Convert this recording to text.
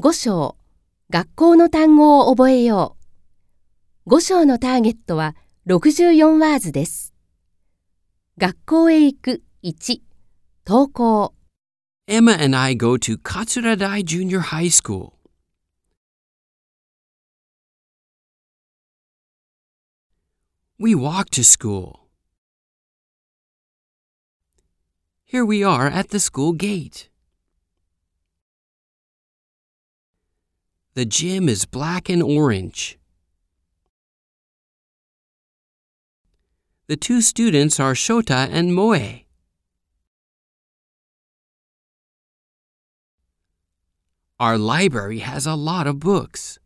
5章学校の単語を覚えよう。5章のターゲットは64ワーズです。学校へ行く1登校 Emma and I go to Katsuradai Junior High School. We walk to school. Here we are at the school gate. The gym is black and orange. The two students are Shota and Moe. Our library has a lot of books.